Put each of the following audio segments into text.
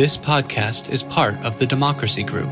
This podcast is part of the Democracy Group.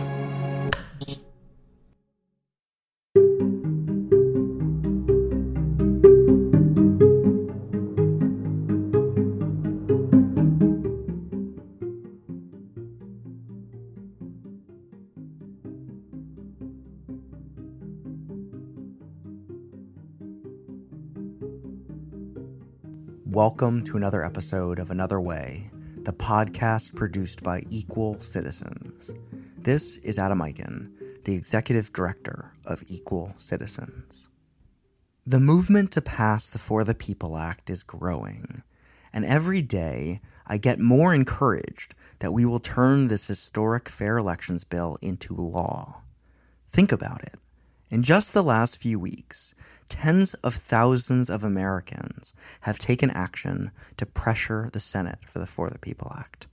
Welcome to another episode of Another Way, the podcast produced by Equal Citizens. This is Adam Eichen, the executive director of Equal Citizens. The movement to pass the For the People Act is growing, and every day I get more encouraged that we will turn this historic fair elections bill into law. Think about it. In just the last few weeks, tens of thousands of Americans have taken action to pressure the Senate for the For the People Act.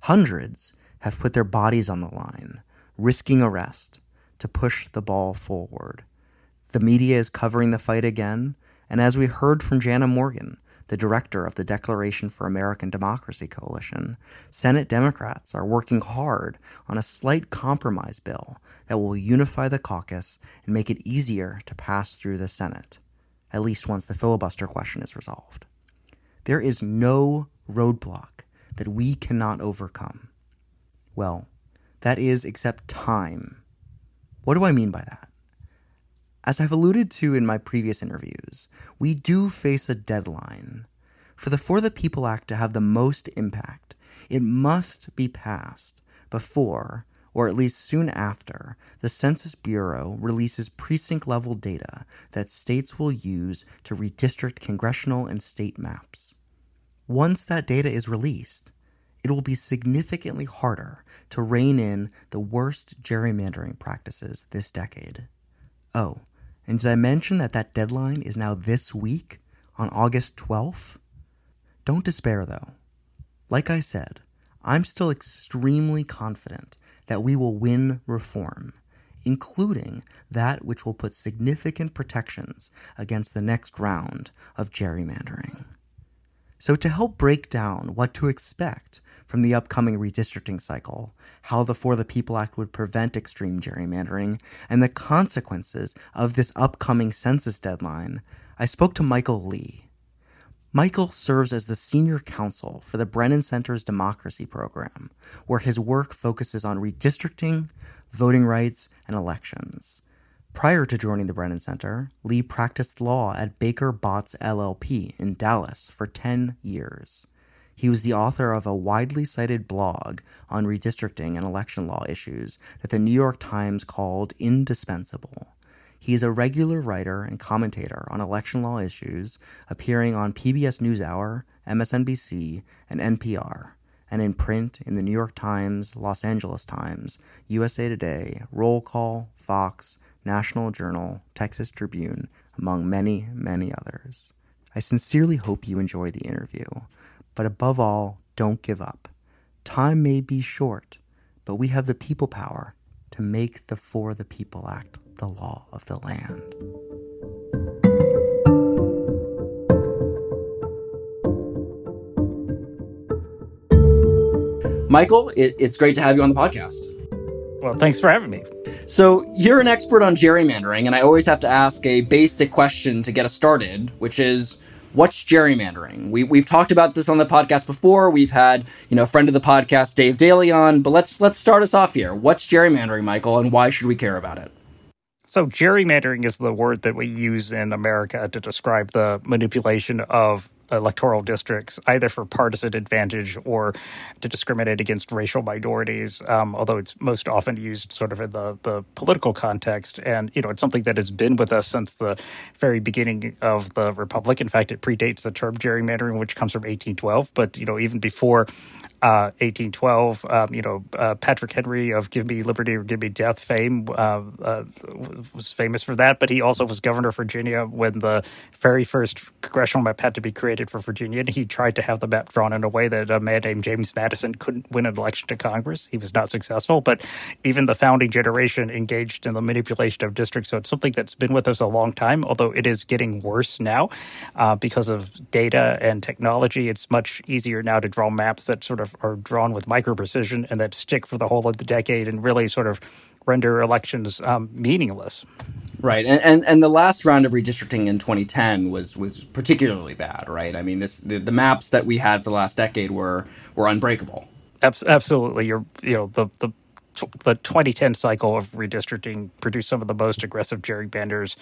Hundreds have put their bodies on the line, risking arrest, to push the ball forward. The media is covering the fight again, and as we heard from Jana Morgan, the director of the Declaration for American Democracy Coalition, Senate Democrats are working hard on a slight compromise bill that will unify the caucus and make it easier to pass through the Senate, at least once the filibuster question is resolved. There is no roadblock that we cannot overcome. Well, that is except time. What do I mean by that? As I've alluded to in my previous interviews, we do face a deadline. For the For the People Act to have the most impact, it must be passed before, or at least soon after, the Census Bureau releases precinct level data that states will use to redistrict congressional and state maps. Once that data is released, it will be significantly harder to rein in the worst gerrymandering practices this decade. Oh, and did I mention that that deadline is now this week on August 12th? Don't despair though. Like I said, I'm still extremely confident that we will win reform, including that which will put significant protections against the next round of gerrymandering. So, to help break down what to expect from the upcoming redistricting cycle, how the For the People Act would prevent extreme gerrymandering, and the consequences of this upcoming census deadline, I spoke to Michael Li. Michael serves as the senior counsel for the Brennan Center's Democracy Program, where his work focuses on redistricting, voting rights, and elections. Prior to joining the Brennan Center, Li practiced law at Baker Botts LLP in Dallas for 10 years. He was the author of a widely cited blog on redistricting and election law issues that the New York Times called indispensable. He is a regular writer and commentator on election law issues, appearing on PBS NewsHour, MSNBC, and NPR, and in print in the New York Times, Los Angeles Times, USA Today, Roll Call, Fox, National Journal, Texas Tribune, among many, many others. I sincerely hope you enjoy the interview, but above all, don't give up. Time may be short, but we have the people power to make the For the People Act the law of the land. Michael, it, it's great to have you on the podcast. Well, thanks for having me. So, you're an expert on gerrymandering, and I always have to ask a basic question to get us started, which is what's gerrymandering? We, we've talked about this on the podcast before. We've had, you know, a friend of the podcast, Dave Daley, on, but let's let's start us off here. What's gerrymandering, Michael, and why should we care about it? So, gerrymandering is the word that we use in America to describe the manipulation of electoral districts, either for partisan advantage or to discriminate against racial minorities. Um, although it's most often used sort of in the the political context, and you know it's something that has been with us since the very beginning of the republic. In fact, it predates the term gerrymandering, which comes from 1812. But you know even before uh, 1812. Um, you know, uh, Patrick Henry of "Give Me Liberty or Give Me Death" fame uh, uh, was famous for that. But he also was governor of Virginia when the very first congressional map had to be created for Virginia, and he tried to have the map drawn in a way that a man named James Madison couldn't win an election to Congress. He was not successful, but even the founding generation engaged in the manipulation of districts. So it's something that's been with us a long time, although it is getting worse now uh, because of data and technology. It's much easier now to draw maps that sort of are drawn with micro precision and that stick for the whole of the decade and really sort of render elections um, meaningless. Right, and, and and the last round of redistricting in 2010 was was particularly bad, right? I mean, this the, the maps that we had for the last decade were were unbreakable. Absolutely, you're you know the the the 2010 cycle of redistricting produced some of the most aggressive gerrymanders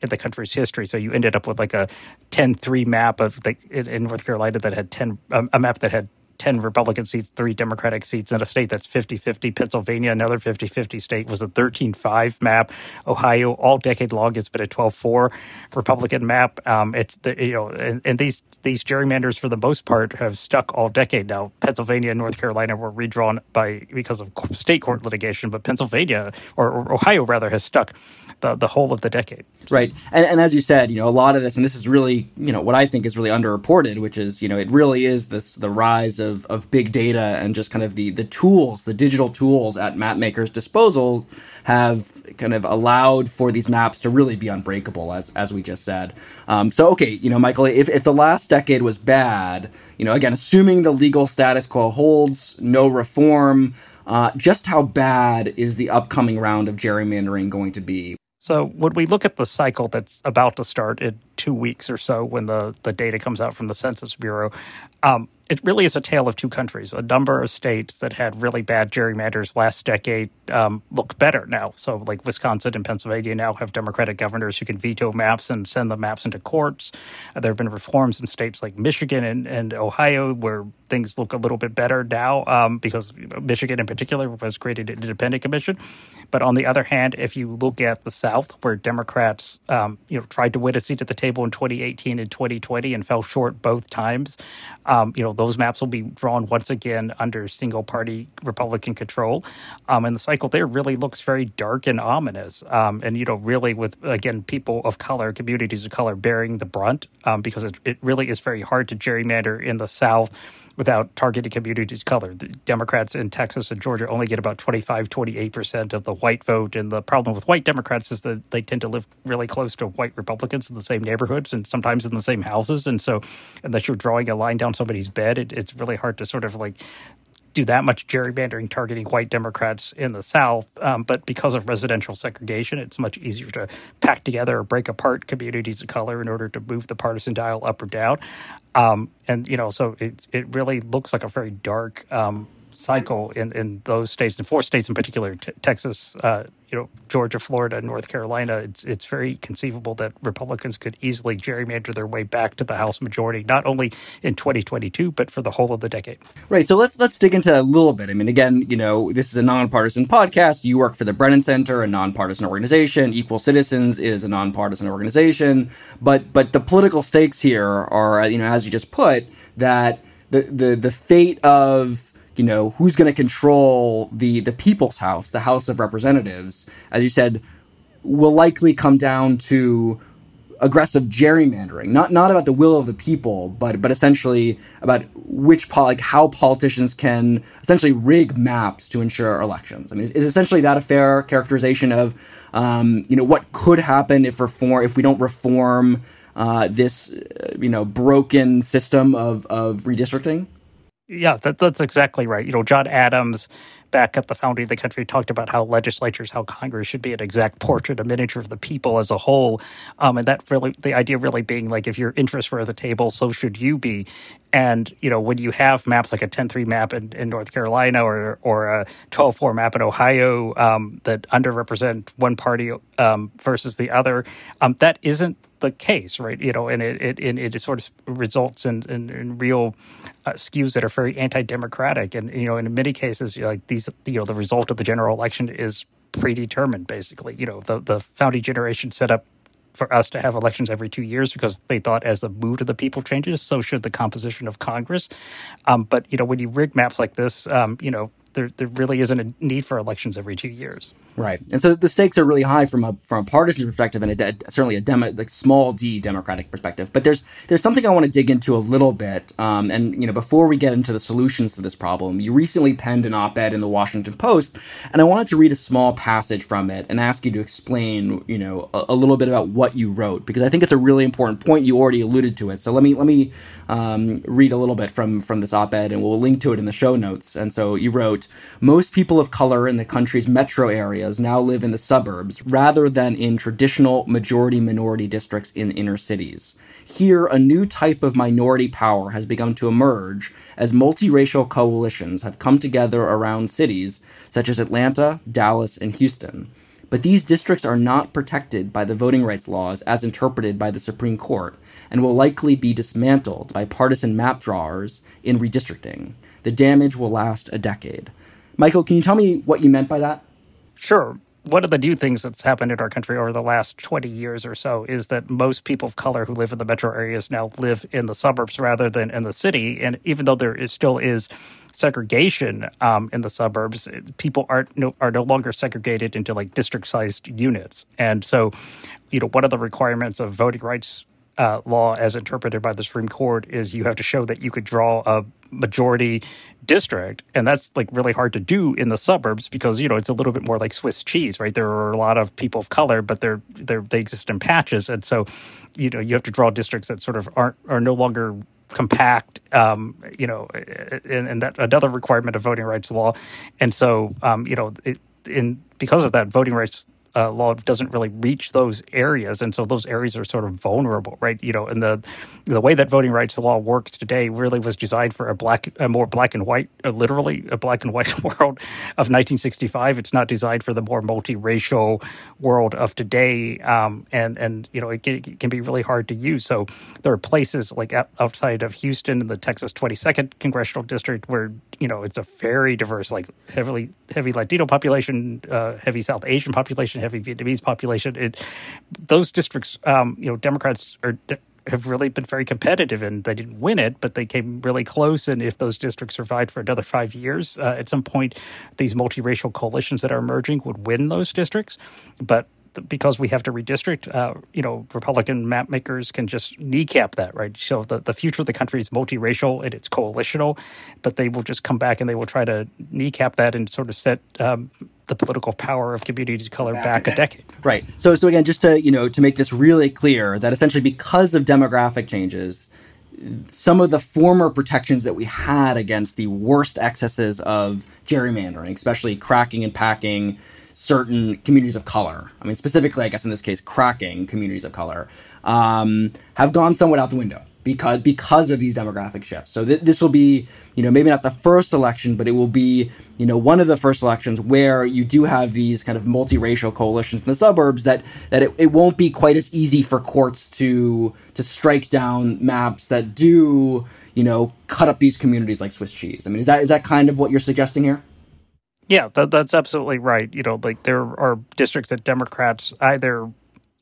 in the country's history. So you ended up with like a 10-3 map of the, in North Carolina that had 10 a map that had 10 Republican seats, three Democratic seats in a state that's 50 50. Pennsylvania, another 50 50 state, was a 13 5 map. Ohio, all decade long, has been a 12 4 Republican map. Um, it's the, you know, and, and these these gerrymanders, for the most part, have stuck all decade now. Pennsylvania and North Carolina were redrawn by because of state court litigation, but Pennsylvania or, or Ohio rather has stuck the, the whole of the decade. So. Right, and, and as you said, you know, a lot of this, and this is really, you know, what I think is really underreported, which is, you know, it really is this the rise of of big data and just kind of the the tools, the digital tools at map makers' disposal have kind of allowed for these maps to really be unbreakable, as as we just said. Um, so, okay, you know, Michael, if if the last decade was bad, you know, again, assuming the legal status quo holds, no reform. Uh, just how bad is the upcoming round of gerrymandering going to be? So when we look at the cycle that's about to start in two weeks or so, when the, the data comes out from the Census Bureau, um, it really is a tale of two countries. A number of states that had really bad gerrymanders last decade um, look better now. So, like Wisconsin and Pennsylvania now have Democratic governors who can veto maps and send the maps into courts. Uh, there have been reforms in states like Michigan and, and Ohio where things look a little bit better now um, because Michigan, in particular, was created an independent commission. But on the other hand, if you look at the South, where Democrats, um, you know, tried to win a seat at the table in 2018 and 2020 and fell short both times, um, you know those maps will be drawn once again under single party Republican control. Um, and the cycle there really looks very dark and ominous. Um, and, you know, really with, again, people of color, communities of color bearing the brunt um, because it, it really is very hard to gerrymander in the South without targeting communities of color. The Democrats in Texas and Georgia only get about 25, 28% of the white vote. And the problem with white Democrats is that they tend to live really close to white Republicans in the same neighborhoods and sometimes in the same houses. And so, unless you're drawing a line down somebody's bed, it, it's really hard to sort of like do that much gerrymandering targeting white Democrats in the South. Um, but because of residential segregation, it's much easier to pack together or break apart communities of color in order to move the partisan dial up or down. Um, and, you know, so it, it really looks like a very dark um, cycle in, in those states, and four states in particular, t- Texas, uh, you know, Georgia, Florida, North Carolina, it's it's very conceivable that Republicans could easily gerrymander their way back to the House majority, not only in 2022, but for the whole of the decade. Right. So let's let's dig into that a little bit. I mean, again, you know, this is a nonpartisan podcast. You work for the Brennan Center, a nonpartisan organization. Equal Citizens is a nonpartisan organization. But but the political stakes here are, you know, as you just put, that the the the fate of you know who's going to control the the people's house the house of representatives as you said will likely come down to aggressive gerrymandering. Not not about the will of the people but but essentially about which pol- like how politicians can essentially rig maps to ensure elections. I mean is, is essentially that a fair characterization of um, you know what could happen if reform if we don't reform uh, this uh, you know broken system of of redistricting yeah, that, that's exactly right. You know, John Adams, back at the founding of the country, talked about how legislatures, how Congress should be an exact portrait, a miniature of the people as a whole. Um, and that really, the idea really being like, if your interests were at the table, so should you be. And, you know, when you have maps like a 10 3 map in, in North Carolina or, or a 12 4 map in Ohio um, that underrepresent one party um, versus the other, um, that isn't the case, right? You know, and it it, it, it sort of results in, in, in real uh, skews that are very anti-democratic, and you know, in many cases, you know, like these, you know, the result of the general election is predetermined. Basically, you know, the the founding generation set up for us to have elections every two years because they thought as the mood of the people changes, so should the composition of Congress. Um, but you know, when you rig maps like this, um, you know, there there really isn't a need for elections every two years. Right, and so the stakes are really high from a from a partisan perspective and a de- certainly a demo like small d democratic perspective. But there's there's something I want to dig into a little bit. Um, and you know, before we get into the solutions to this problem, you recently penned an op-ed in the Washington Post, and I wanted to read a small passage from it and ask you to explain, you know, a, a little bit about what you wrote because I think it's a really important point. You already alluded to it, so let me let me um, read a little bit from from this op-ed, and we'll link to it in the show notes. And so you wrote, most people of color in the country's metro area areas now live in the suburbs rather than in traditional majority minority districts in inner cities. Here, a new type of minority power has begun to emerge as multiracial coalitions have come together around cities such as Atlanta, Dallas, and Houston. But these districts are not protected by the voting rights laws as interpreted by the Supreme Court and will likely be dismantled by partisan map drawers in redistricting. The damage will last a decade. Michael, can you tell me what you meant by that? Sure. One of the new things that's happened in our country over the last 20 years or so is that most people of color who live in the metro areas now live in the suburbs rather than in the city. And even though there is, still is segregation um, in the suburbs, people are no, are no longer segregated into like district sized units. And so, you know, one of the requirements of voting rights uh, law as interpreted by the Supreme Court is you have to show that you could draw a majority district. And that's like really hard to do in the suburbs because you know it's a little bit more like swiss cheese right? There are a lot of people of color but they're they're they exist in patches. And so you know you have to draw districts that sort of aren't are no longer compact um, you know and, and, that another requirement of voting rights law. And so um, you know it, in because of that voting rights uh, law doesn't really reach those areas, and so those areas are sort of vulnerable, right? You know, and the the way that voting rights law works today really was designed for a black, a more black and white, uh, literally a black and white world of 1965. It's not designed for the more multiracial world of today, um, and and you know it can, it can, be really hard to use. So there are places like outside of Houston in the Texas 22nd congressional district where you know it's a very diverse, like heavily heavy Latino population, uh, heavy South Asian population heavy Vietnamese population. It, those districts, um, you know, Democrats are have really been very competitive and they didn't win it, but they came really close. And if those districts survived for another five years, uh, at some point, these multiracial coalitions that are emerging would win those districts. But because we have to redistrict, uh, you know, Republican map makers can just kneecap that, right? So the, the future of the country is multiracial and it's coalitional, but they will just come back and they will try to kneecap that and sort of set um, the political power of communities of color back, back a decade. Right. So, so again, just to you know, to make this really clear, that essentially because of demographic changes, some of the former protections that we had against the worst excesses of gerrymandering, especially cracking and packing certain communities of color. I mean, specifically, I guess in this case, cracking communities of color, um, have gone somewhat out the window because because of these demographic shifts. So th- this will be, you know, maybe not the first election, but it will be, you know, one of the first elections where you do have these kind of multiracial coalitions in the suburbs that that it, it won't be quite as easy for courts to to strike down maps that do, you know, cut up these communities like Swiss cheese. I mean, is that is that kind of what you're suggesting here? Yeah, that, that's absolutely right. You know, like there are districts that Democrats either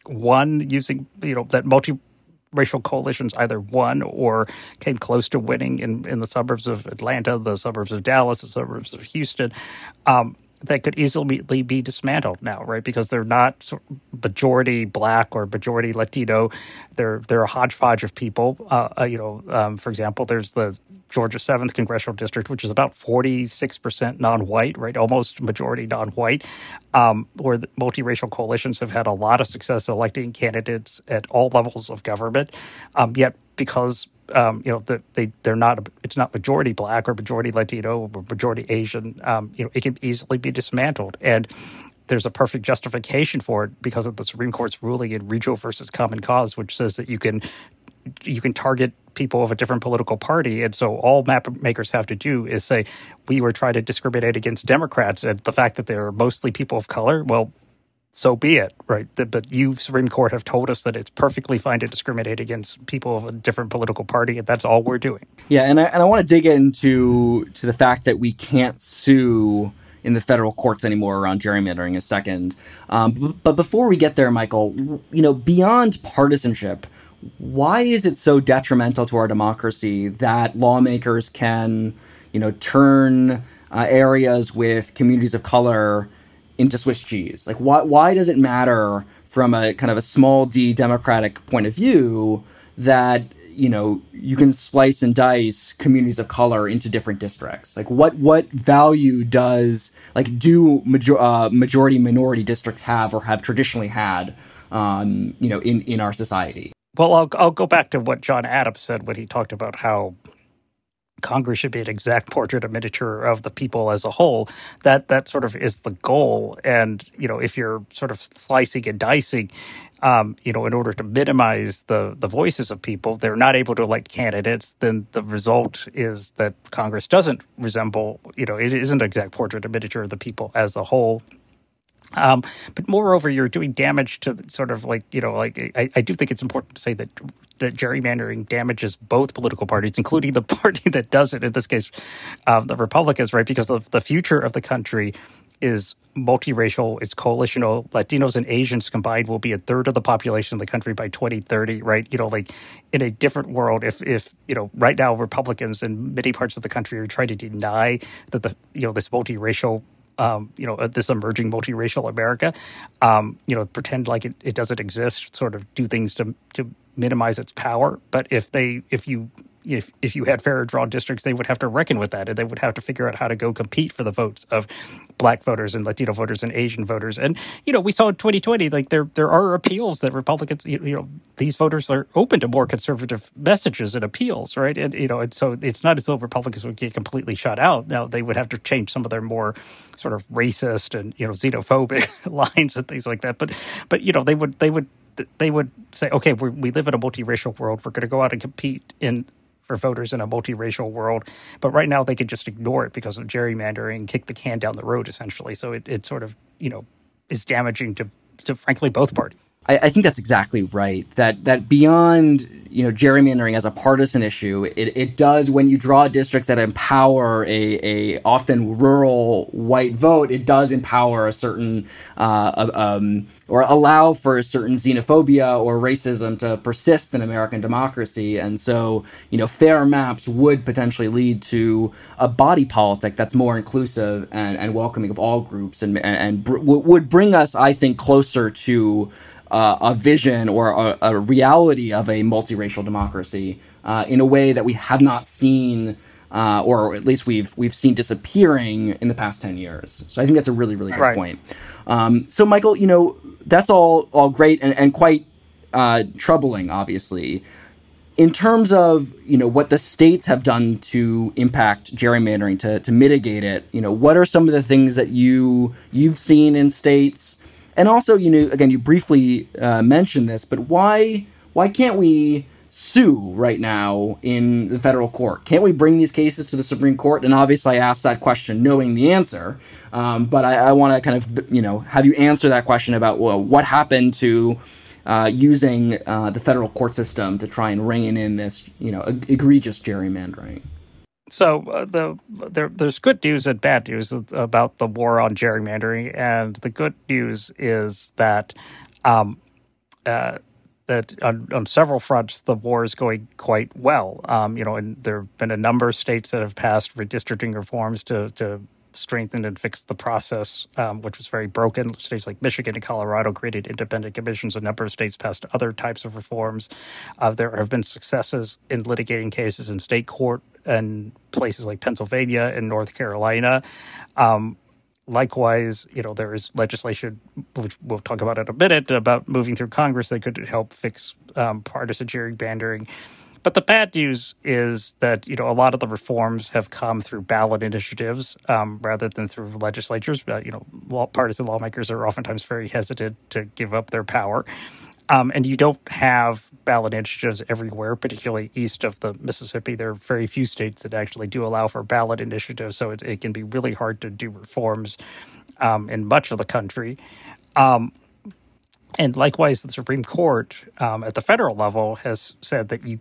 won using, you know, that multi racial coalitions either won or came close to winning in, in the suburbs of Atlanta, the suburbs of Dallas, the suburbs of Houston. Um, that could easily be dismantled now, right? Because they're not majority black or majority Latino. They're they're a hodgepodge of people. Uh, uh, you know, um, for example, there's the Georgia Seventh Congressional District, which is about forty six percent non-white, right? Almost majority non-white, um, where multiracial coalitions have had a lot of success electing candidates at all levels of government. Um, yet, because um, you know, the, they they're not it's not majority black or majority Latino or majority Asian. Um, you know, it can easily be dismantled, and there's a perfect justification for it because of the Supreme Court's ruling in Rucho versus Common Cause, which says that you can you can target people of a different political party. And so all map makers have to do is say, we were trying to discriminate against Democrats. And the fact that they're mostly people of color, well, so be it, right? But you, Supreme Court, have told us that it's perfectly fine to discriminate against people of a different political party, and that's all we're doing. Yeah, and I, and I want to dig into to the fact that we can't sue in the federal courts anymore around gerrymandering a second. Um, but, but before we get there, Michael, you know, beyond partisanship, why is it so detrimental to our democracy that lawmakers can, you know, turn uh, areas with communities of color into Swiss cheese? Like, why why does it matter from a kind of a small d democratic point of view that you know you can splice and dice communities of color into different districts like what what value does like do major, uh, majority minority districts have or have traditionally had um, you know in in our society well I'll, I'll go back to what john adams said when he talked about how Congress should be an exact portrait, a miniature of the people as a whole. That that sort of is the goal. And you know, if you're sort of slicing and dicing, um, you know, in order to minimize the the voices of people, they're not able to elect candidates. Then the result is that Congress doesn't resemble, you know, it isn't an exact portrait, a miniature of the people as a whole. Um, but moreover, you're doing damage to sort of like you know, like I, I do think it's important to say that that gerrymandering damages both political parties, including the party that does it. In this case, um, the Republicans, right? Because the, the future of the country is multiracial, it's coalitional. Latinos and Asians combined will be a third of the population of the country by 2030, right? You know, like in a different world, if, if, you know, right now Republicans in many parts of the country are trying to deny that the, you know, this multiracial um, you know, this emerging multiracial America, um, you know, pretend like it, it doesn't exist, sort of do things to to minimize its power. But if they, if you if if you had fairer drawn districts, they would have to reckon with that, and they would have to figure out how to go compete for the votes of black voters and Latino voters and Asian voters. And you know, we saw in 2020, like there there are appeals that Republicans, you, you know, these voters are open to more conservative messages and appeals, right? And you know, and so it's not as though Republicans would get completely shut out. Now they would have to change some of their more sort of racist and you know xenophobic lines and things like that. But but you know, they would they would they would say, okay, we live in a multiracial world. We're going to go out and compete in for voters in a multiracial world. But right now, they could just ignore it because of gerrymandering, kick the can down the road, essentially. So it, it sort of, you know, is damaging to, to frankly, both parties. I, I, think that's exactly right. That that beyond you know gerrymandering as a partisan issue, it, it does when you draw districts that empower a, a often rural white vote, it does empower a certain uh, um, or allow for a certain xenophobia or racism to persist in American democracy. And so you know fair maps would potentially lead to a body politic that's more inclusive and, and welcoming of all groups and and, and br- would bring us, I think, closer to uh, a vision or a, a, reality of a multiracial democracy uh, in a way that we have not seen, uh, or at least we've we've seen disappearing in the past ten years. So I think that's a really really good right. point. Um, so Michael, you know that's all all great and, and quite uh, troubling, obviously. In terms of you know what the states have done to impact gerrymandering to, to mitigate it, you know what are some of the things that you you've seen in states and also, you know, again, you briefly uh, mentioned this, but why why can't we sue right now in the federal court? Can't we bring these cases to the Supreme Court? And obviously, I asked that question knowing the answer, um, but I, I want to kind of you know have you answer that question about well, what happened to uh, using uh, the federal court system to try and rein in this you know egregious gerrymandering. So uh, the there, there's good news and bad news about the war on gerrymandering, and the good news is that um, uh, that on, on, several fronts the war is going quite well. Um, you know, and there have been a number of states that have passed redistricting reforms to to strengthen and fix the process, um, which was very broken. States like Michigan and Colorado created independent commissions. A number of states passed other types of reforms. Uh, there have been successes in litigating cases in state court and places like Pennsylvania and North Carolina. Um, likewise, you know, there is legislation, which we'll talk about in a minute, about moving through Congress that could help fix um, partisan gerrymandering. But the bad news is that you know a lot of the reforms have come through ballot initiatives um, rather than through legislatures. You know, partisan lawmakers are oftentimes very hesitant to give up their power. Um, and you don't have ballot initiatives everywhere, particularly east of the Mississippi. There are very few states that actually do allow for ballot initiatives, so it, it can be really hard to do reforms um, in much of the country. Um, and likewise, the Supreme Court um, at the federal level has said that you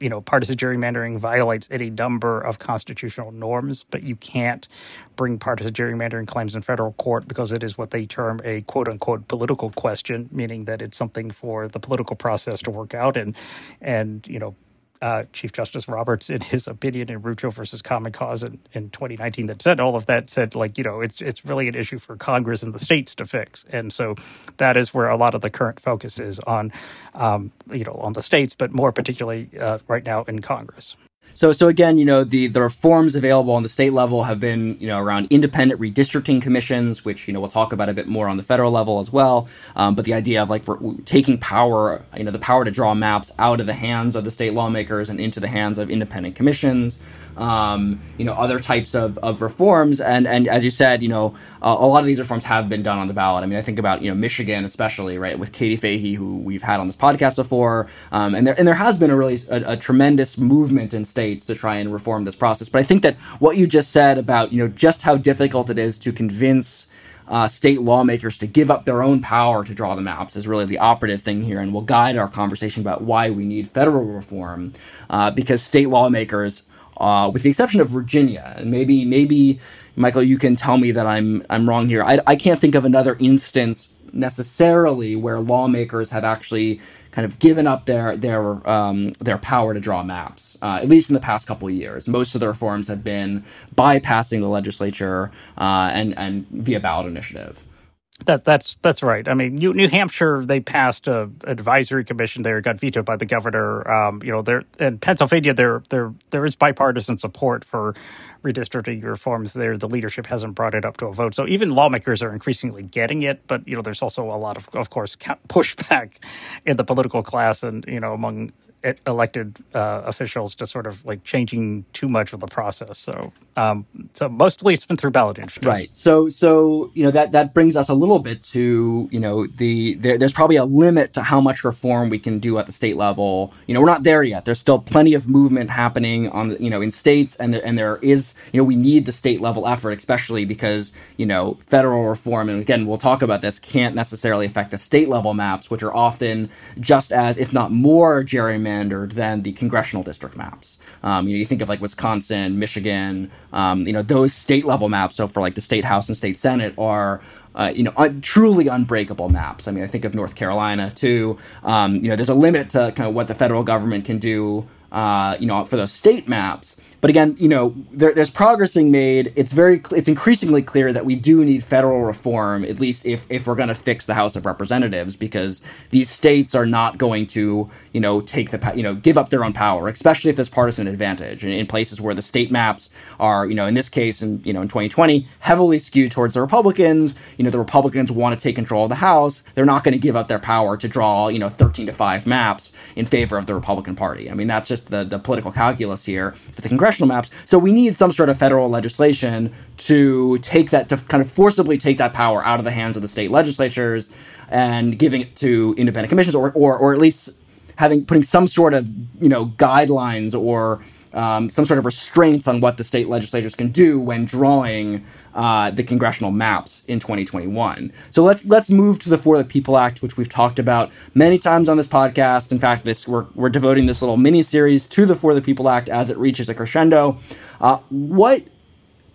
you know, partisan gerrymandering violates any number of constitutional norms, but you can't bring partisan gerrymandering claims in federal court because it is what they term a quote unquote political question, meaning that it's something for the political process to work out and, and, you know, uh, Chief Justice Roberts, in his opinion in Rucho versus Common Cause in, in 2019, that said all of that, said like you know it's it's really an issue for Congress and the states to fix, and so that is where a lot of the current focus is on, um, you know, on the states, but more particularly uh, right now in Congress. So, so again, you know, the, the reforms available on the state level have been, you know, around independent redistricting commissions, which, you know, we'll talk about a bit more on the federal level as well. Um, but the idea of like taking power, you know, the power to draw maps out of the hands of the state lawmakers and into the hands of independent commissions um, you know, other types of, of reforms. And and as you said, you know, uh, a lot of these reforms have been done on the ballot. I mean, I think about you know Michigan, especially right with Katie Fahey, who we've had on this podcast before, um, and there and there has been a really a, a, tremendous movement in states to try and reform this process. But I think that what you just said about you know just how difficult it is to convince. Uh, state lawmakers to give up their own power to draw the maps is really the operative thing here and will guide our conversation about why we need federal reform uh, because state lawmakers uh, with the exception of Virginia. And maybe, maybe Michael, you can tell me that I'm I'm wrong here. I, I can't think of another instance necessarily where lawmakers have actually kind of given up their their um, their power to draw maps. Uh, at least in the past couple of years, most of the reforms have been bypassing the legislature uh, and and via ballot initiative. That that's that's right. I mean, New, New Hampshire they passed a advisory commission there, got vetoed by the governor. Um, you know, there in Pennsylvania there there there is bipartisan support for redistricting reforms there. The leadership hasn't brought it up to a vote, so even lawmakers are increasingly getting it. But you know, there's also a lot of, of course, pushback in the political class and you know among elected uh, officials to sort of like changing too much of the process. So, um, so mostly it's been through ballot initiatives. Right. So, so you know that that brings us a little bit to you know the there, there's probably a limit to how much reform we can do at the state level. You know, we're not there yet. There's still plenty of movement happening on you know in states, and there, and there is you know we need the state level effort, especially because you know federal reform, and again we'll talk about this, can't necessarily affect the state level maps, which are often just as if not more gerrymandered gerrymandered than the congressional district maps. Um, you know, you think of like Wisconsin, Michigan, um, you know, those state level maps. So for like the state house and state senate are uh, you know, un- truly unbreakable maps. I mean, I think of North Carolina too. Um, you know, there's a limit to kind of what the federal government can do. Uh, you know, for those state maps, but again, you know, there, there's progress being made. It's very, it's increasingly clear that we do need federal reform, at least if if we're going to fix the House of Representatives, because these states are not going to, you know, take the, you know, give up their own power, especially if there's partisan advantage in, in places where the state maps are, you know, in this case, in you know, in 2020, heavily skewed towards the Republicans. You know, the Republicans want to take control of the House. They're not going to give up their power to draw, you know, 13 to five maps in favor of the Republican Party. I mean, that's just the the political calculus here for the congressional maps. So we need some sort of federal legislation to take that, to kind of forcibly take that power out of the hands of the state legislatures and giving it to independent commissions, or or or at least having putting some sort of you know guidelines or um, some sort of restraints on what the state legislatures can do when drawing uh, the congressional maps in 2021. So let's let's move to the For the People Act, which we've talked about many times on this podcast. In fact, this we're, we're devoting this little mini series to the For the People Act as it reaches a crescendo. Uh, what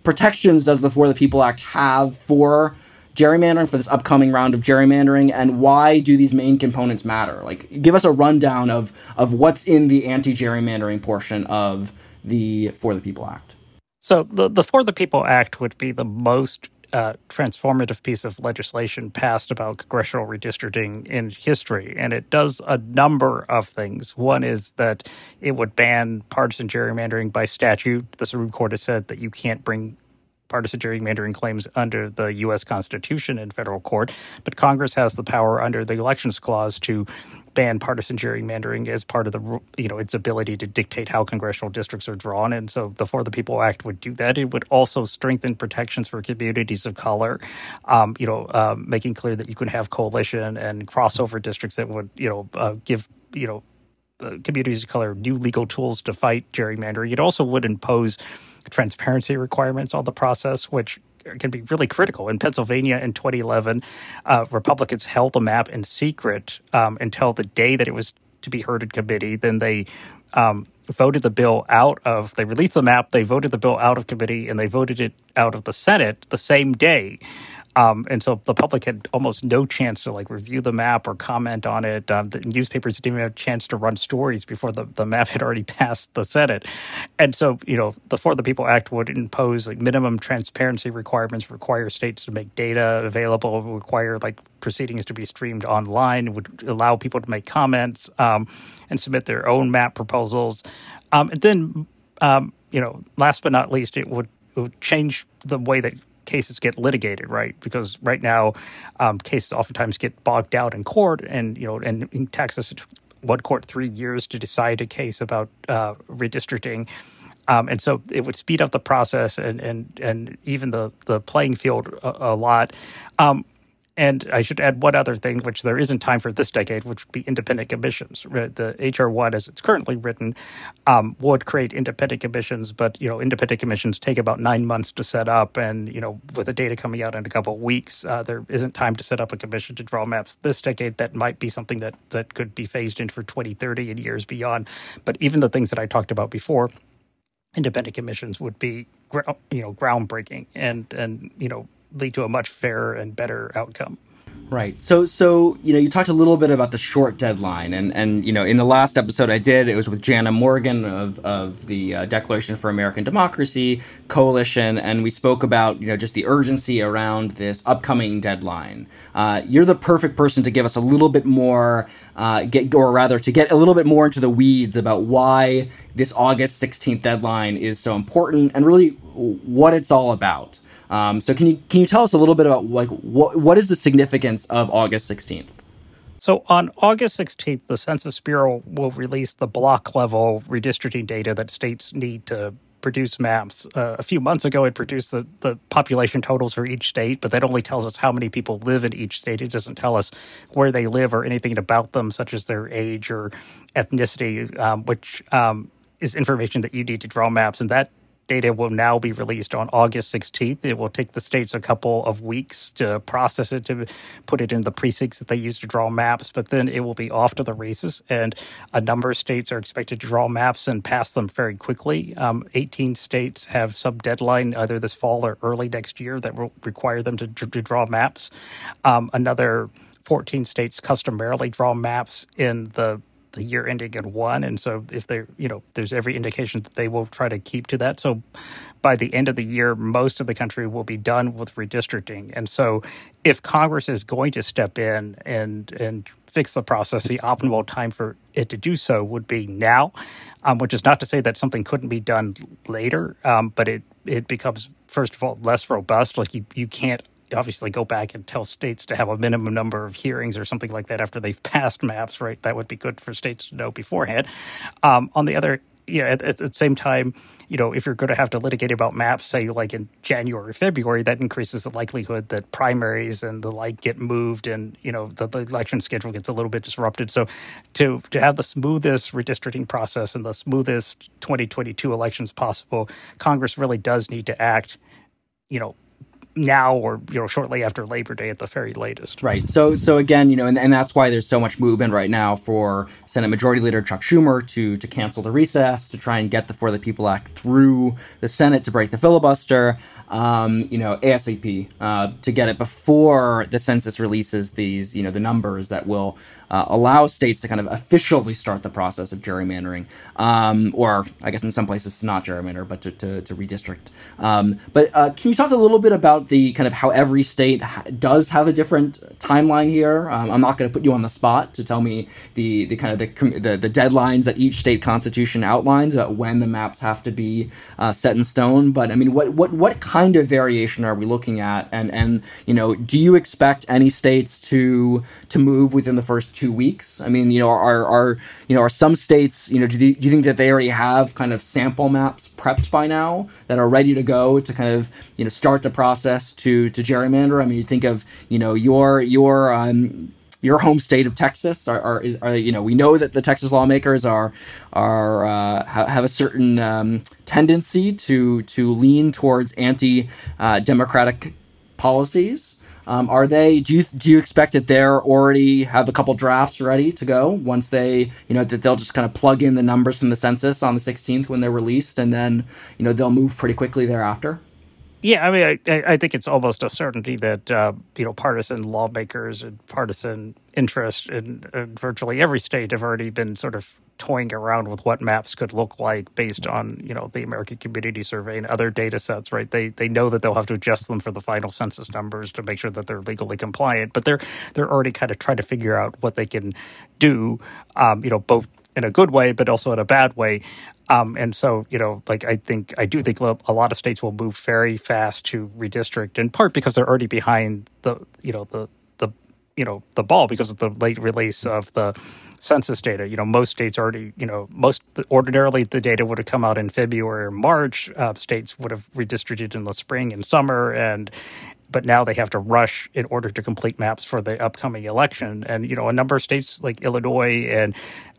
protections does the For the People Act have for gerrymandering for this upcoming round of gerrymandering and why do these main components matter like give us a rundown of of what's in the anti-gerrymandering portion of the for the people act so the the For the People Act would be the most uh, transformative piece of legislation passed about congressional redistricting in history, and it does a number of things. One is that it would ban partisan gerrymandering by statute. The Supreme Court has said that you can't bring partisan gerrymandering claims under the U.S. Constitution in federal court, but Congress has the power under the Elections Clause to ban partisan gerrymandering as part of the you know its ability to dictate how congressional districts are drawn and so the for the people act would do that it would also strengthen protections for communities of color um, you know uh, making clear that you can have coalition and crossover districts that would you know uh, give you know uh, communities of color new legal tools to fight gerrymandering it also would impose transparency requirements on the process which can be really critical. In Pennsylvania in 2011, uh, Republicans held the map in secret um, until the day that it was to be heard in committee. Then they um, voted the bill out of, they released the map, they voted the bill out of committee, and they voted it out of the Senate the same day. Um, and so the public had almost no chance to like review the map or comment on it. Um, the newspapers didn't even have a chance to run stories before the, the map had already passed the Senate. And so, you know, the For the People Act would impose like minimum transparency requirements, require states to make data available, require like proceedings to be streamed online, would allow people to make comments um, and submit their own map proposals. Um, and then, um, you know, last but not least, it would, it would change the way that cases get litigated, right? Because right now, um, cases oftentimes get bogged down in court, and you know, and in Texas, one court three years to decide a case about uh, redistricting. Um, and so it would speed up the process and and and even the the playing field a, a lot. Um, and I should add one other thing, which there isn't time for this decade, which would be independent commissions. The HR one, as it's currently written, um, would create independent commissions, but you know, independent commissions take about nine months to set up, and you know, with the data coming out in a couple of weeks, uh, there isn't time to set up a commission to draw maps this decade. That might be something that that could be phased in for 2030 and years beyond. But even the things that I talked about before independent commissions would be you know groundbreaking and and you know lead to a much fairer and better outcome. Right. So, so you know, you talked a little bit about the short deadline, and and you know, in the last episode I did, it was with Jana Morgan of of the uh, Declaration for American Democracy Coalition, and we spoke about you know just the urgency around this upcoming deadline. Uh, you're the perfect person to give us a little bit more, uh, get or rather to get a little bit more into the weeds about why this August 16th deadline is so important, and really what it's all about. Um, so can you can you tell us a little bit about like what what is the significance of August 16th? So on August 16th, the Census Bureau will release the block level redistricting data that states need to produce maps. Uh, a few months ago, it produced the, the population totals for each state, but that only tells us how many people live in each state. It doesn't tell us where they live or anything about them, such as their age or ethnicity, um, which um, is information that you need to draw maps. And that data will now be released on August 16th. It will take the states a couple of weeks to process it, to put it in the precincts that they use to draw maps, but then it will be off to the races. And a number of states are expected to draw maps and pass them very quickly. Um, 18 states have some deadline either this fall or early next year that will require them to, to draw maps. Um, another 14 states customarily draw maps in the the year ending in one, and so if they, you know, there's every indication that they will try to keep to that. So by the end of the year, most of the country will be done with redistricting, and so if Congress is going to step in and and fix the process, the optimal time for it to do so would be now, um, which is not to say that something couldn't be done later, um, but it it becomes first of all less robust. Like you you can't obviously go back and tell states to have a minimum number of hearings or something like that after they've passed maps, right? That would be good for states to know beforehand. Um, on the other, yeah, at, at, the same time, you know, if you're going to have to litigate about maps, say like in January or February, that increases the likelihood that primaries and the like get moved, and you know the, the election schedule gets a little bit disrupted. So, to to have the smoothest redistricting process and the smoothest 2022 elections possible, Congress really does need to act, you know, now or you know shortly after Labor Day at the very latest. Right. So so again, you know, and, and that's why there's so much movement right now for Senate Majority Leader Chuck Schumer to to cancel the recess to try and get the For the People Act through the Senate to break the filibuster. Um, you know, ASAP uh, to get it before the census releases these you know the numbers that will uh, allow states to kind of officially start the process of gerrymandering, um, or I guess in some places it's not gerrymander, but to, to, to redistrict. Um, but uh, can you talk a little bit about the kind of how every state ha- does have a different timeline here? Um, I'm not going to put you on the spot to tell me the, the kind of the, the, the deadlines that each state constitution outlines about when the maps have to be uh, set in stone. But I mean, what what what kind of variation are we looking at? And and you know, do you expect any states to to move within the first two weeks? I mean, you know, are are you know are some states you know do, do you think that they already have kind of sample maps prepped by now that are ready to go to kind of you know start the process to to gerrymander? I mean, you think of you know your your um, your home state of Texas are, are, are, you know we know that the Texas lawmakers are are uh, have a certain um, tendency to to lean towards anti uh, democratic policies. Um, are they? Do you do you expect that they're already have a couple drafts ready to go once they you know that they'll just kind of plug in the numbers from the census on the 16th when they're released and then you know they'll move pretty quickly thereafter? Yeah, I mean, I, I think it's almost a certainty that uh, you know partisan lawmakers and partisan interest in, in, virtually every state have already been sort of toying around with what maps could look like based on you know the American Community Survey and other data sets. Right? They they know that they'll have to adjust them for the final census numbers to make sure that they're legally compliant, but they're they're already kind of trying to figure out what they can do. Um, you know, both in a good way, but also in a bad way. Um, and so, you know, like I think I do think a lot of states will move very fast to redistrict, in part because they're already behind the, you know, the the you know the ball because of the late release of the census data. You know, most states already, you know, most ordinarily the data would have come out in February or March. Uh, states would have redistricted in the spring and summer, and but now they have to rush in order to complete maps for the upcoming election. And you know, a number of states like Illinois and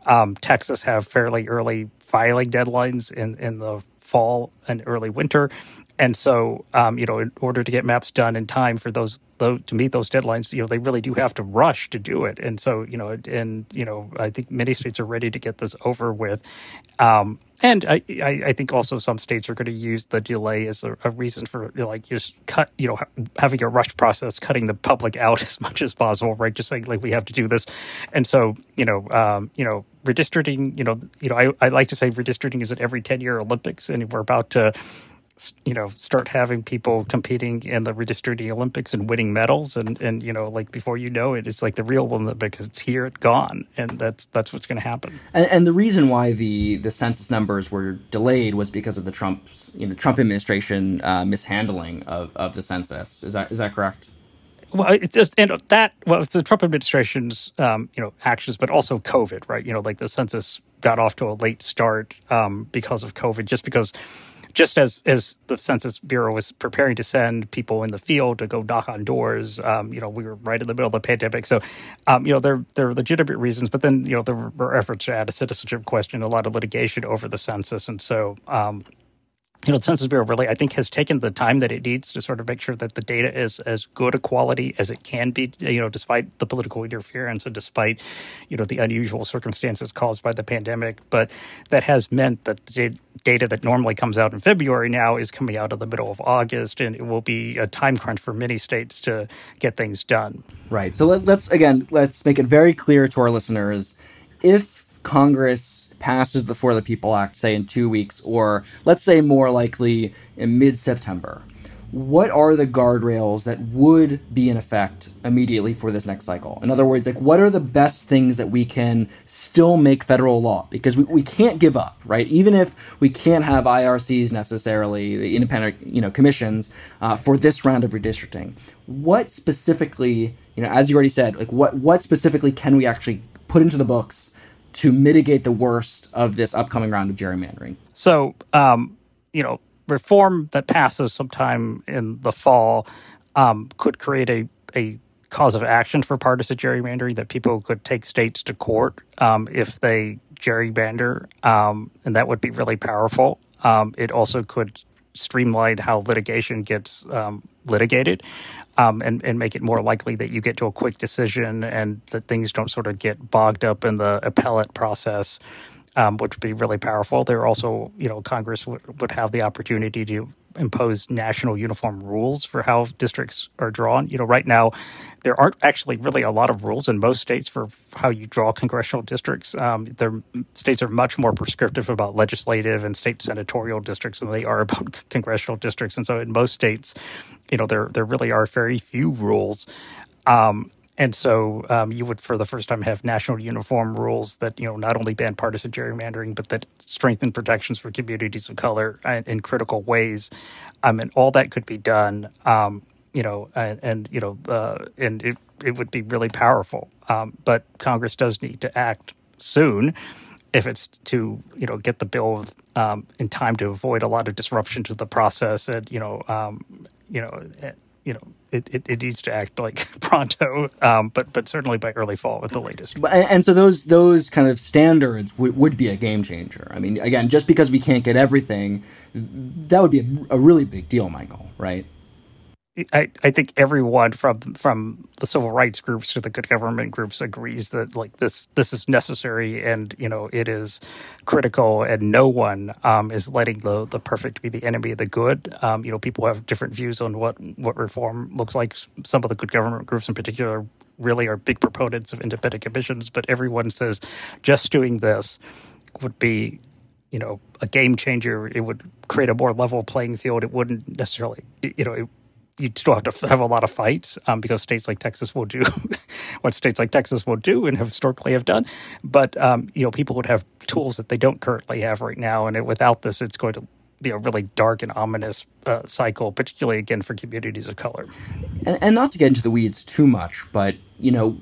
um, Texas have fairly early filing deadlines in in the fall and early winter. And so, um, you know, in order to get maps done in time for those, those, to meet those deadlines, you know, they really do have to rush to do it. And so, you know, and you know, I think many states are ready to get this over with. Um, and I, I, think also some states are going to use the delay as a, a reason for you know, like just cut, you know, having a rush process, cutting the public out as much as possible, right? Just saying like we have to do this, and so you know, um, you know, redistricting, you know, you know, I, I like to say redistricting is at every ten year Olympics, and we're about to you know start having people competing in the redistricting Olympics and winning medals. And and you know like before you know it it's like the real Olympics it's here it's gone. And that's that's what's going to happen. And, and, the reason why the the census numbers were delayed was because of the Trump's you know Trump administration uh, mishandling of of the census. Is that is that correct? Well, it's just and that well, it's the Trump administration's um, you know actions, but also COVID, right? You know, like the census got off to a late start um, because of COVID, just because just as as the Census Bureau was preparing to send people in the field to go knock on doors, um, you know, we were right in the middle of the pandemic. So, um, you know, there there are legitimate reasons, but then you know there were efforts to add a citizenship question, a lot of litigation over the census, and so. Um, you know, the Census Bureau really, I think, has taken the time that it needs to sort of make sure that the data is as good a quality as it can be, you know, despite the political interference and despite, you know, the unusual circumstances caused by the pandemic. But that has meant that the data that normally comes out in February now is coming out in the middle of August, and it will be a time crunch for many states to get things done. Right. So let, let's, again, let's make it very clear to our listeners if Congress passes the For the People Act, say in two weeks, or let's say more likely in mid September, what are the guardrails that would be in effect immediately for this next cycle? In other words, like what are the best things that we can still make federal law? Because we, we can't give up, right? Even if we can't have IRCs necessarily, the independent you know commissions uh, for this round of redistricting. What specifically, you know, as you already said, like what what specifically can we actually put into the books to mitigate the worst of this upcoming round of gerrymandering? So, um, you know, reform that passes sometime in the fall um, could create a, a cause of action for partisan gerrymandering that people could take states to court um, if they gerrymander, um, and that would be really powerful. Um, it also could streamline how litigation gets um, litigated um, and, and make it more likely that you get to a quick decision and that things don't sort of get bogged up in the appellate process, um, which would be really powerful. There also, you know, Congress would, would have the opportunity to impose national uniform rules for how districts are drawn. You know, right now there aren't actually really a lot of rules in most states for how you draw congressional districts. Um, their states are much more prescriptive about legislative and state senatorial districts than they are about congressional districts. And so, in most states, you know, there there really are very few rules. Um, and so um, you would, for the first time, have national uniform rules that you know not only ban partisan gerrymandering, but that strengthen protections for communities of color in, in critical ways. Um, and all that could be done, um, you know, and, and you know, uh, and it it would be really powerful. Um, but Congress does need to act soon if it's to you know get the bill um, in time to avoid a lot of disruption to the process and you know um, you know you know it, it, it, needs to act like pronto, um, but but certainly by early fall at the latest. And, and so those those kind of standards w- would be a game changer. I mean, again, just because we can't get everything, that would be a, a really big deal, Michael. Right? I, I think everyone from from the civil rights groups to the good government groups agrees that like this this is necessary and you know it is critical and no one um, is letting the the perfect be the enemy of the good. Um, you know people have different views on what what reform looks like. Some of the good government groups in particular really are big proponents of independent commissions, but everyone says just doing this would be you know a game changer. It would create a more level playing field. It wouldn't necessarily you know. It, you still have to have a lot of fights um, because states like Texas will do what states like Texas will do and have historically have done. But um, you know, people would have tools that they don't currently have right now, and it, without this, it's going to be a really dark and ominous uh, cycle, particularly again for communities of color. And, and not to get into the weeds too much, but you know,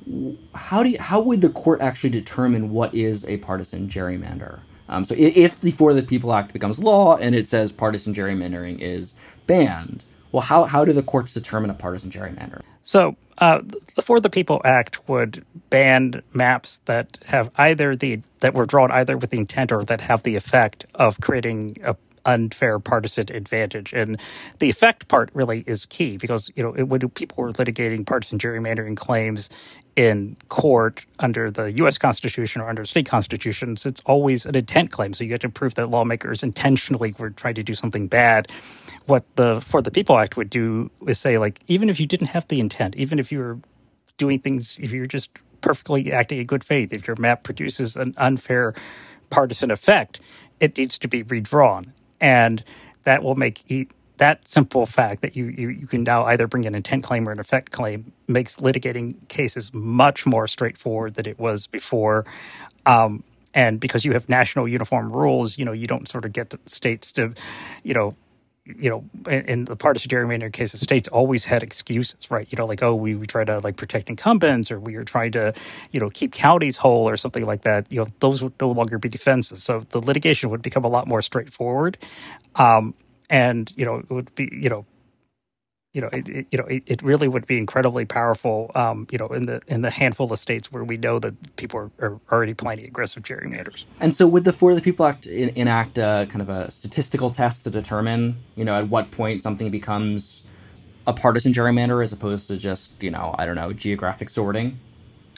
how do you, how would the court actually determine what is a partisan gerrymander? Um, so if the For the People Act becomes law and it says partisan gerrymandering is banned, well, how, how do the courts determine a partisan gerrymander? So, uh, the For the People Act would ban maps that have either the that were drawn either with the intent or that have the effect of creating a unfair partisan advantage. And the effect part really is key because you know it, when people were litigating partisan gerrymandering claims in court under the U.S. Constitution or under state constitutions, it's always an intent claim. So you have to prove that lawmakers intentionally were trying to do something bad what the For the People Act would do is say, like, even if you didn't have the intent, even if you were doing things, if you're just perfectly acting in good faith, if your map produces an unfair partisan effect, it needs to be redrawn. And that will make that simple fact that you, you, you can now either bring an intent claim or an effect claim makes litigating cases much more straightforward than it was before. Um, and because you have national uniform rules, you know, you don't sort of get states to, you know, you know, in, in the partisan gerrymander case, the states always had excuses, right? You know, like, oh, we, we try to like protect incumbents or we are trying to, you know, keep counties whole or something like that. You know, those would no longer be defenses. So the litigation would become a lot more straightforward. Um, and, you know, it would be, you know, you know, it, it you know, it, it, really would be incredibly powerful. Um, you know, in the in the handful of states where we know that people are, are already planning aggressive gerrymanders. And so, would the For the People Act in, enact a kind of a statistical test to determine, you know, at what point something becomes a partisan gerrymander as opposed to just, you know, I don't know, geographic sorting?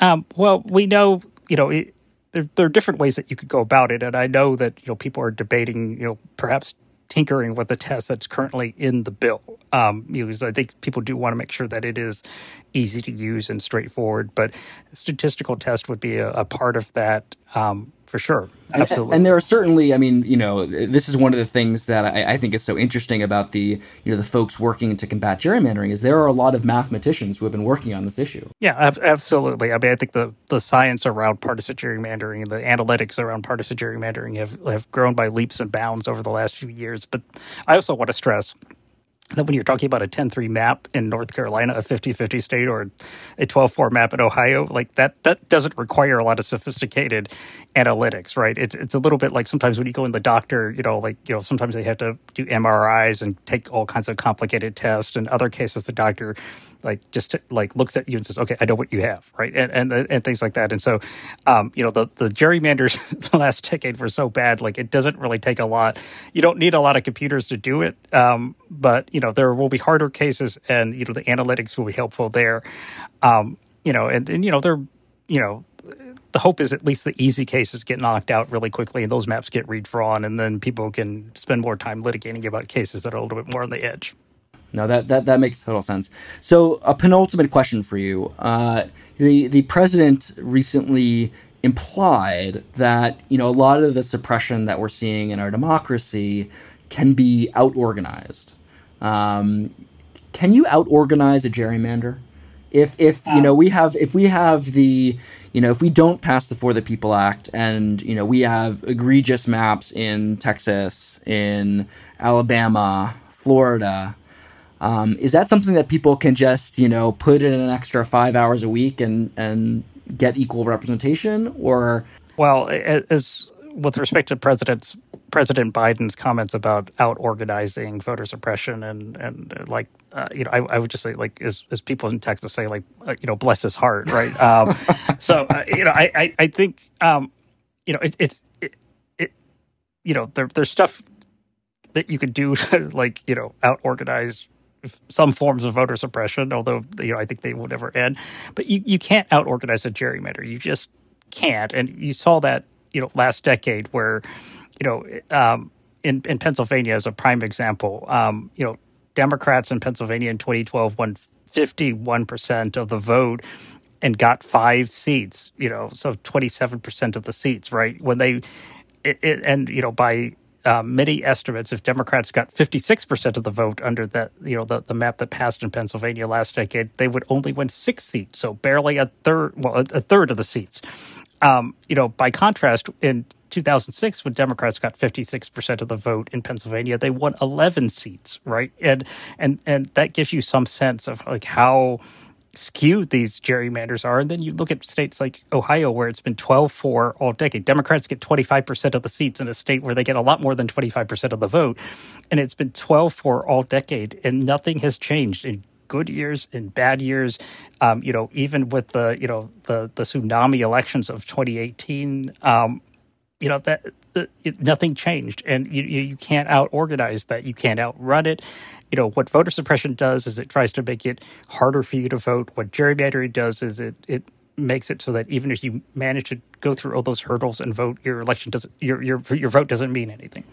Um, well, we know, you know, it, there, there are different ways that you could go about it, and I know that you know people are debating, you know, perhaps tinkering with the test that's currently in the bill. Um, because I think people do want to make sure that it is easy to use and straightforward. But statistical test would be a, a part of that um, for sure. Absolutely. And, there are certainly, I mean, you know, this is one of the things that I, I, think is so interesting about the, you know, the folks working to combat gerrymandering is there are a lot of mathematicians who have been working on this issue. Yeah, ab- absolutely. I mean, I think the, the science around partisan gerrymandering and the analytics around partisan gerrymandering have, have grown by leaps and bounds over the last few years. But I also want to stress that when you're talking about a 10-3 map in North Carolina, a 50-50 state, or a 12-4 map in Ohio, like that, that doesn't require a lot of sophisticated analytics, right? It, it's a little bit like sometimes when you go in the doctor, you know, like, you know, sometimes they have to do MRIs and take all kinds of complicated tests. In other cases, the doctor like just like looks at you and says, "Okay, I know what you have," right, and and and things like that. And so, um, you know, the the gerrymanders the last decade were so bad. Like it doesn't really take a lot. You don't need a lot of computers to do it. Um, but you know, there will be harder cases, and you know, the analytics will be helpful there. Um, you know, and and you know, they're you know the hope is at least the easy cases get knocked out really quickly and those maps get redrawn and then people can spend more time litigating about cases that are a little bit more on the edge. No, that, that, that makes total sense. So, a penultimate question for you. Uh, the, the president recently implied that, you know, a lot of the suppression that we're seeing in our democracy can be out organized. Um, can you out organize a gerrymander? If, if you know we have if we have the you know if we don't pass the For the People Act and you know we have egregious maps in Texas, in Alabama, Florida, um, is that something that people can just, you know, put in an extra five hours a week and and get equal representation, or? Well, as with respect to President's President Biden's comments about out organizing voter suppression and and like uh, you know I, I, would just say like as, as people in Texas say like uh, you know bless his heart right um, so uh, you know I I, I think um, you know it, it's it, it you know there, there's stuff that you could do to like you know out organize some forms of voter suppression, although you know I think they will never end. But you, you can't out organize a gerrymander. You just can't. And you saw that you know last decade where you know um, in in Pennsylvania as a prime example. Um, you know Democrats in Pennsylvania in 2012 won 51 percent of the vote and got five seats. You know, so 27 percent of the seats. Right when they it, it, and you know by uh, many estimates, if Democrats got 56% of the vote under that, you know, the, the map that passed in Pennsylvania last decade, they would only win six seats, so barely a third, well, a, a third of the seats. Um, you know, by contrast, in 2006, when Democrats got 56% of the vote in Pennsylvania, they won 11 seats, right? And and and that gives you some sense of like how skewed these gerrymanders are. And then you look at states like Ohio, where it's been 12 4 all decade. Democrats get 25% of the seats in a state where they get a lot more than 25% of the vote. And it's been 12 4 all decade, and nothing has changed in good years and bad years. Um, you know, even with the, you know, the, the tsunami elections of 2018, um, you know, that it, nothing changed, and you, you can't out organize that. You can't outrun it. You know what voter suppression does is it tries to make it harder for you to vote. What gerrymandering does is it it makes it so that even if you manage to go through all those hurdles and vote, your election doesn't your your your vote doesn't mean anything.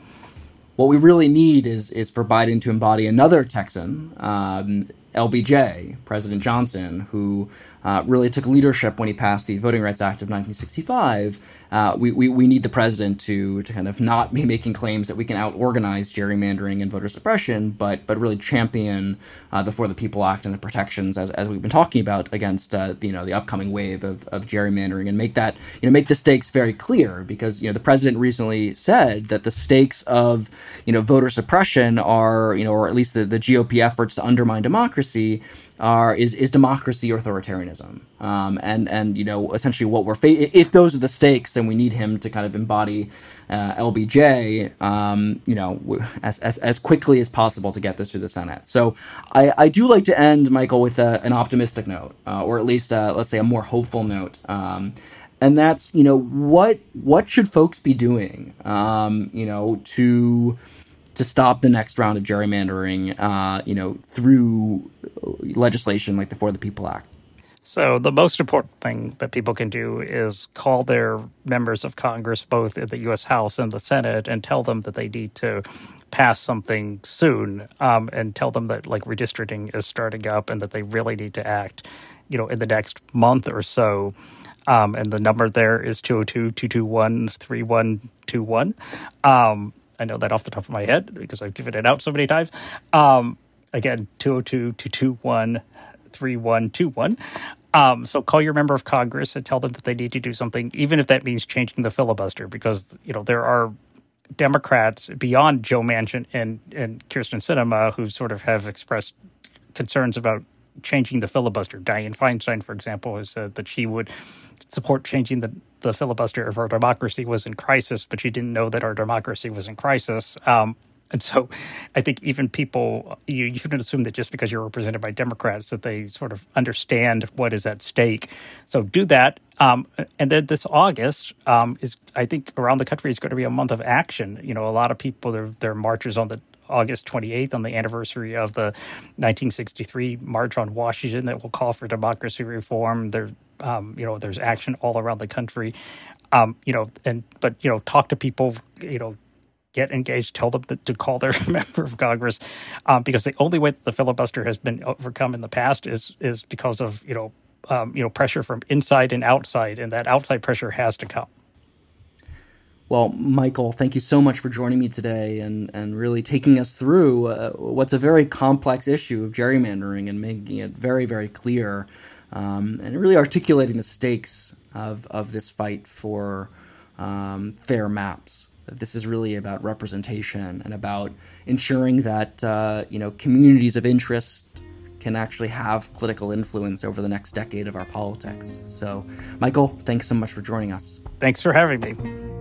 What we really need is is for Biden to embody another Texan, um, LBJ, President Johnson, who uh, really took leadership when he passed the Voting Rights Act of 1965 uh, we, we, we need the president to, to kind of not be making claims that we can out organize gerrymandering and voter suppression, but but really champion uh, the For the People Act and the protections as, as we've been talking about against uh, you know the upcoming wave of, of gerrymandering and make that you know make the stakes very clear because you know the president recently said that the stakes of you know voter suppression are you know or at least the, the GOP efforts to undermine democracy are is is democracy or authoritarianism um, and and you know essentially what we're fa- if those are the stakes then we need him to kind of embody uh, LBJ um, you know as, as as quickly as possible to get this to the Senate so I, I do like to end Michael with a, an optimistic note uh, or at least uh, let's say a more hopeful note um, and that's you know what what should folks be doing um, you know to to stop the next round of gerrymandering, uh, you know, through legislation like the For the People Act? So the most important thing that people can do is call their members of Congress, both in the U.S. House and the Senate, and tell them that they need to pass something soon, um, and tell them that like redistricting is starting up and that they really need to act, you know, in the next month or so. Um, and the number there is 202 221 3121. Um, I know that off the top of my head because I've given it out so many times. Um, again, 202 221 3121. Um, so call your member of Congress and tell them that they need to do something, even if that means changing the filibuster, because you know there are Democrats beyond Joe Manchin and and Kyrsten Sinema who sort of have expressed concerns about changing the filibuster. Dianne Feinstein, for example, has said that she would support changing the the filibuster if our democracy was in crisis, but she didn't know that our democracy was in crisis. Um, and so I think even people, you, you shouldn't assume that just because you're represented by Democrats that they sort of understand what is at stake. So do that. Um, and then this August um, is, I think, around the country is going to be a month of action. You know, a lot of people, their, their marches on the August 28th on the anniversary of the 1963 March on Washington that will call for democracy reform. There, um, you know, there's action all around the country. Um, you know, and but you know, talk to people. You know, get engaged. Tell them to call their member of Congress, um, because the only way that the filibuster has been overcome in the past is is because of you know um, you know pressure from inside and outside, and that outside pressure has to come. Well, Michael, thank you so much for joining me today and, and really taking us through uh, what's a very complex issue of gerrymandering and making it very, very clear um, and really articulating the stakes of, of this fight for um, fair maps. This is really about representation and about ensuring that uh, you know communities of interest can actually have political influence over the next decade of our politics. So, Michael, thanks so much for joining us. Thanks for having me.